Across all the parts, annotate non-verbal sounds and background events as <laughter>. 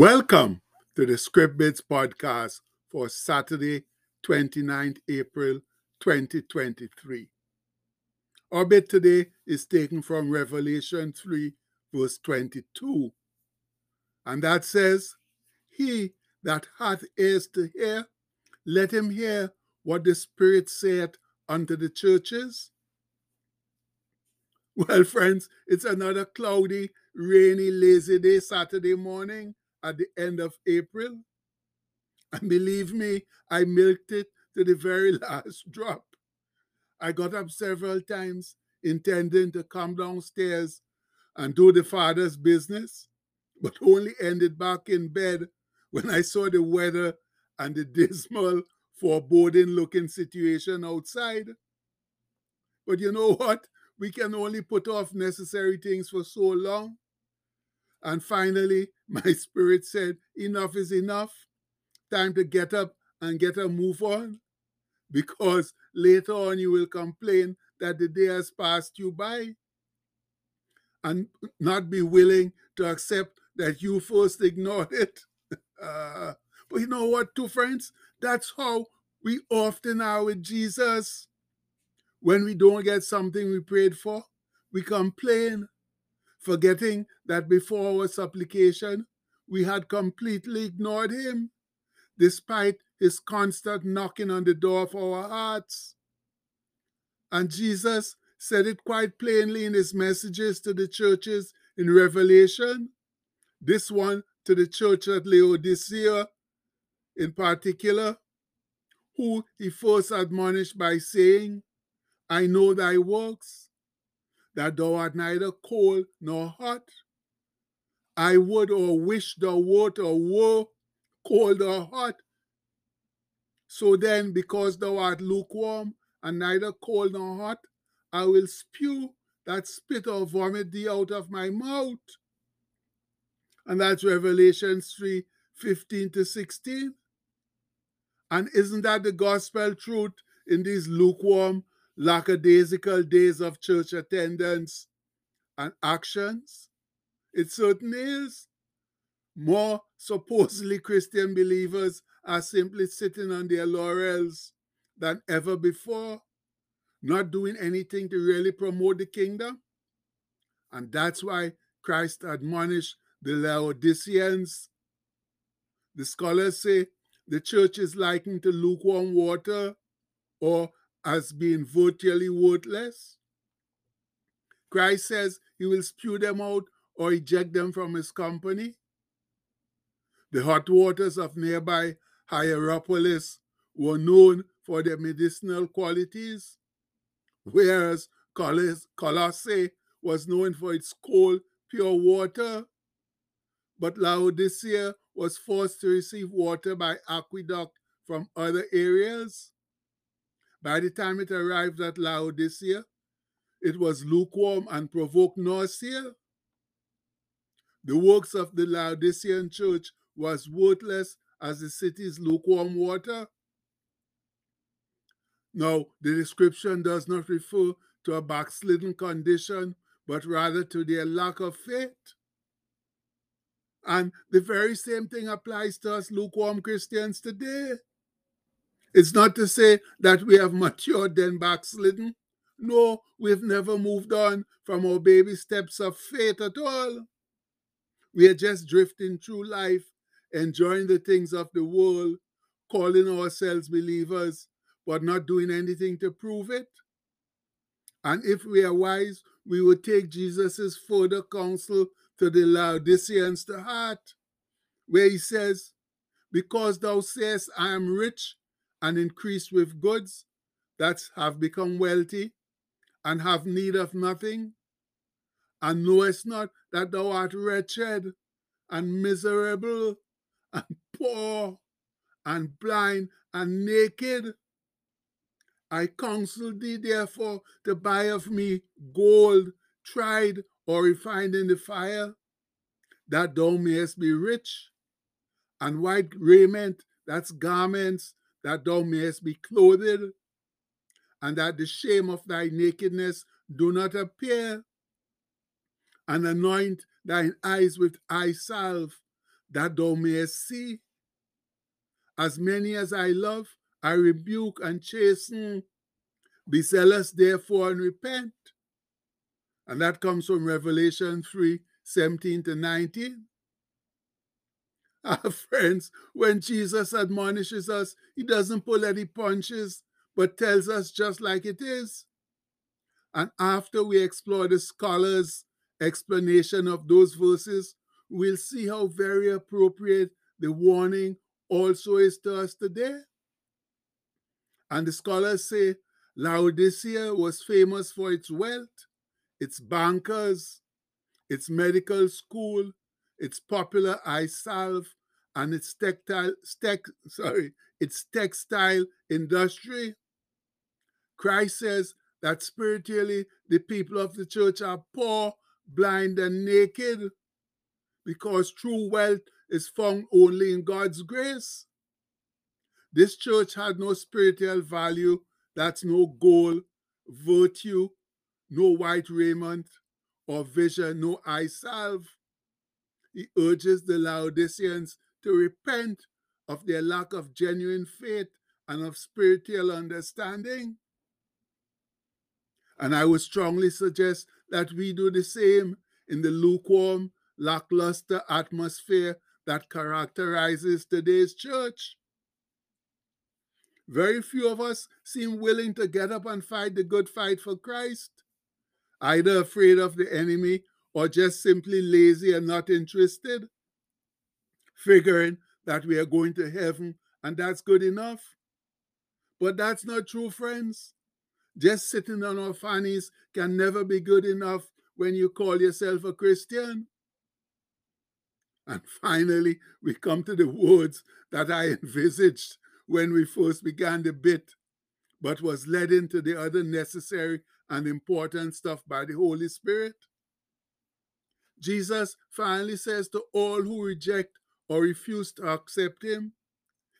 Welcome to the Scrip-Bits podcast for Saturday, 29th April 2023. Our bit today is taken from Revelation 3, verse 22. And that says, He that hath ears to hear, let him hear what the Spirit saith unto the churches. Well, friends, it's another cloudy, rainy, lazy day Saturday morning at the end of April. And believe me, I milked it to the very <laughs> last drop. I got up several times intending to come downstairs and do the father's business, but only ended back in bed when I saw the weather and the dismal, foreboding looking situation outside. But you know what? We can only put off necessary things for so long. And finally, <laughs> my spirit said, Enough is enough. Time to get up and get a move on. Because later on you will complain that the day has passed you by and not be willing to accept that you first ignored it. Uh, <laughs> but you know what, two friends? That's how we often are with Jesus. When we don't get something we prayed for, we complain, forgetting that before our supplication, we had completely ignored him, despite his constant knocking on the door of our hearts. And Jesus said it quite plainly in his messages to the churches in Revelation. This one to the church at Laodicea in particular, who he first admonished by saying, I know thy works, that thou art neither cold nor hot. I would or wish thou wert or were cold or hot. So then, because thou art lukewarm and neither cold nor hot, I will spew that spit or vomit thee out of my mouth. And that's Revelation 3 15 to 16. And isn't that the gospel truth in these lukewarm, lackadaisical days of church attendance and actions? It certainly is. More supposedly Christian believers are simply sitting on their laurels than ever before, not doing anything to really promote the kingdom. And that's why Christ admonished the Laodiceans. The scholars say the church is likened to lukewarm water or as being virtually worthless. Christ says he will spew them out or eject them from his company. The hot waters of nearby Hierapolis were known for their medicinal qualities, whereas Colossae was known for its cold, pure water. But Laodicea was forced to receive water by aqueduct from other areas. By the time it arrived at Laodicea, it was lukewarm and provoked nausea. The works of the Laodicean church was worthless as the city's lukewarm water. Now, the description does not refer to a backslidden condition, but rather to their lack of faith. And the very same thing applies to us lukewarm Christians today. It's not to say that we have matured then backslidden. No, we've never moved on from our baby steps of faith at all. We are just drifting through life, enjoying the things of the world, calling ourselves believers, but not doing anything to prove it. And if we are wise, we will take Jesus' further counsel to the Laodiceans to heart, where he says, Because thou sayest, I am rich and increased with goods, that have become wealthy, and have need of nothing, and knowest not that thou art wretched and miserable and <laughs> poor and blind and naked. I counsel thee therefore to buy of me gold tried or refined in the fire, that thou mayest be rich, and white raiment, that's garments, that thou mayest be clothed, and that the shame of thy nakedness do not appear, and anoint thine eyes with eye salve, that thou mayest see. As many as I love, I rebuke and chasten. Be zealous, therefore, and repent. And that comes from Revelation 3 17 to 19. <laughs> Our friends, when Jesus admonishes us, he doesn't pull any punches, but tells us just like it is. And after we explore the scholars' explanation of those verses, we'll see how very appropriate the warning also is to us today. And the scholars say Laodicea was famous for its wealth, its bankers, its medical school, its popular eye salve, and its textile, sorry, its textile industry. Christ says that spiritually the people of the church are poor, blind, and naked because true wealth is found only in God's grace. This church had no spiritual value, that's no goal, virtue, no white raiment, or vision, no eye salve. He urges the Laodiceans to repent of their lack of genuine faith and of spiritual understanding. And I would strongly suggest that we do the same in the lukewarm, lackluster atmosphere that characterizes today's church. Very few of us seem willing to get up and fight the good fight for Christ, either afraid of the enemy or just simply lazy and not interested, figuring that we are going to heaven and that's good enough. But that's not true, friends. Just sitting on our fannies can never be good enough when you call yourself a Christian. And finally, we come to the words that I envisaged when we first began the bit, but was led into the other necessary and important stuff by the Holy Spirit. Jesus finally says to all who reject or refuse to accept him,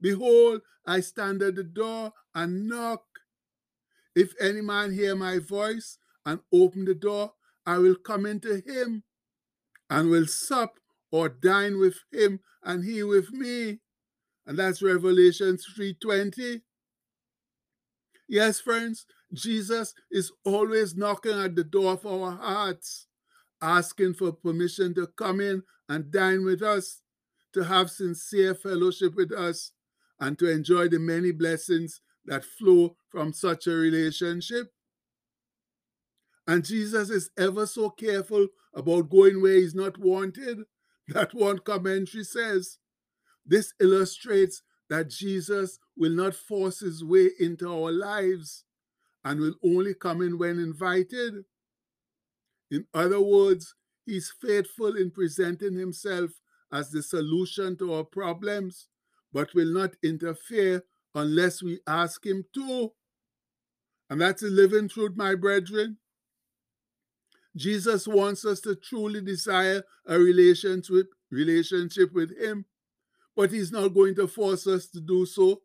Behold, I stand at the door and knock. If any man hear my voice and open the door, I will come into him and will sup or dine with him and he with me. And that's Revelation 3:20. Yes, friends, Jesus is always knocking at the door of our hearts, asking for permission to come in and dine with us, to have sincere fellowship with us, and to enjoy the many blessings that flow from such a relationship. And Jesus is ever so careful about going where he's not wanted. <laughs> That one commentary says this illustrates that Jesus will not force his way into our lives and will only come in when invited. In other words, he's faithful in presenting himself as the solution to our problems, but will not interfere unless we ask him to. And that's a living truth, my brethren. Jesus wants us to truly desire a relationship, relationship with him, but he's not going to force us to do so,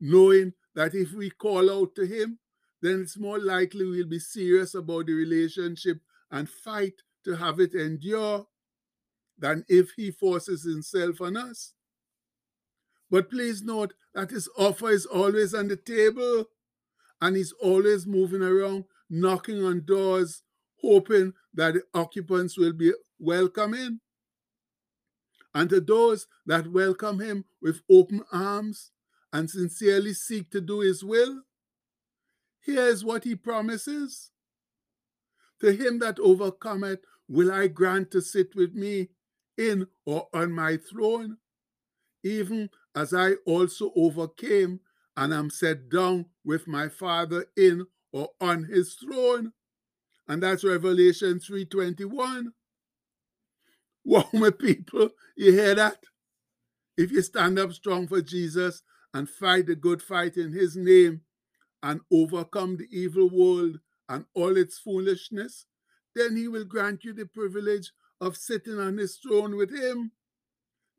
knowing that if we call out to him, then it's more likely we'll be serious about the relationship and fight to have it endure than if he forces himself on us. But please note that his offer is always on the table and he's always moving around, knocking on doors, hoping that the occupants will be welcoming. And to those that welcome him with open arms and sincerely seek to do his will, here is what he promises. To him that overcometh will I grant to sit with me in or on my throne, even as I also overcame and am set down with my Father in or on his throne. And that's Revelation 3.21. <laughs> Wow, my people, you hear that? If you stand up strong for Jesus and fight the good fight in his name and overcome the evil world and all its foolishness, then he will grant you the privilege of sitting on his throne with him,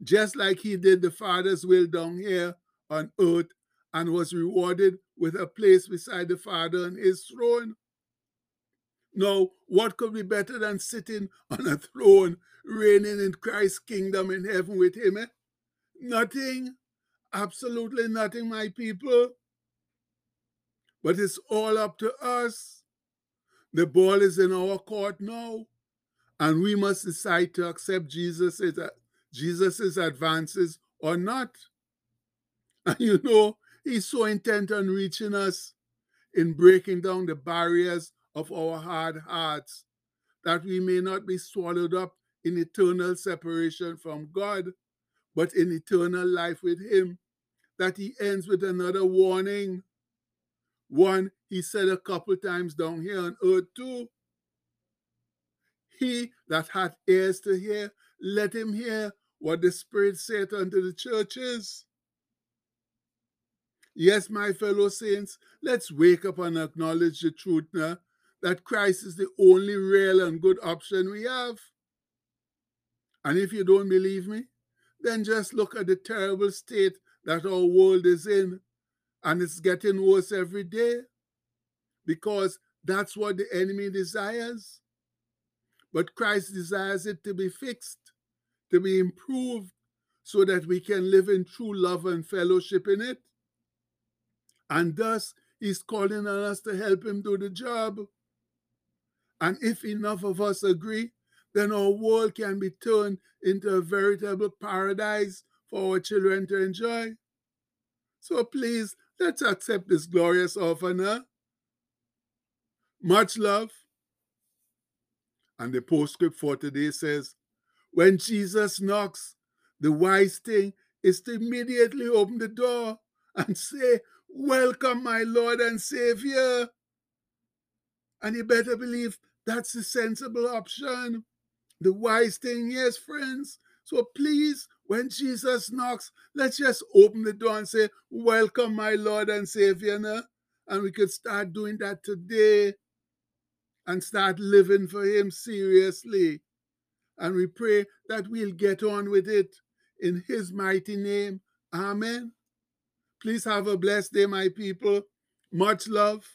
just like he did the Father's will down here on earth and was rewarded with a place beside the Father on his throne. Now, what could be better than sitting on a throne, reigning in Christ's kingdom in heaven with him? Eh? Nothing. Absolutely nothing, my people. But it's all up to us. The ball is in our court now. And we must decide to accept Jesus' uh, Jesus's advances or not. <laughs> And you know, he's so intent on reaching us in breaking down the barriers of our hard hearts that we may not be swallowed up in eternal separation from God, but in eternal life with Him. That He ends with another warning. One He said a couple times down here on earth too. He that hath ears to hear, let him hear what the Spirit saith unto the churches. Yes, my fellow saints, let's wake up and acknowledge the truth now that Christ is the only real and good option we have. And if you don't believe me, then just look at the terrible state that our world is in. And it's getting worse every day because that's what the enemy desires. But Christ desires it to be fixed, to be improved, so that we can live in true love and fellowship in it. And thus, he's calling on us to help him do the job. And if enough of us agree, then our world can be turned into a veritable paradise for our children to enjoy. So please, let's accept this glorious offer now. Much love. And the postscript for today says, when Jesus knocks, the wise thing is to immediately open the door and say, Welcome, my Lord and Savior. And you better believe that's the sensible option. The wise thing, yes, friends. So please, when Jesus knocks, let's just open the door and say, Welcome, my Lord and Savior. And we could start doing that today and start living for Him seriously. And we pray that we'll get on with it in His mighty name. Amen. Please have a blessed day, my people. Much love.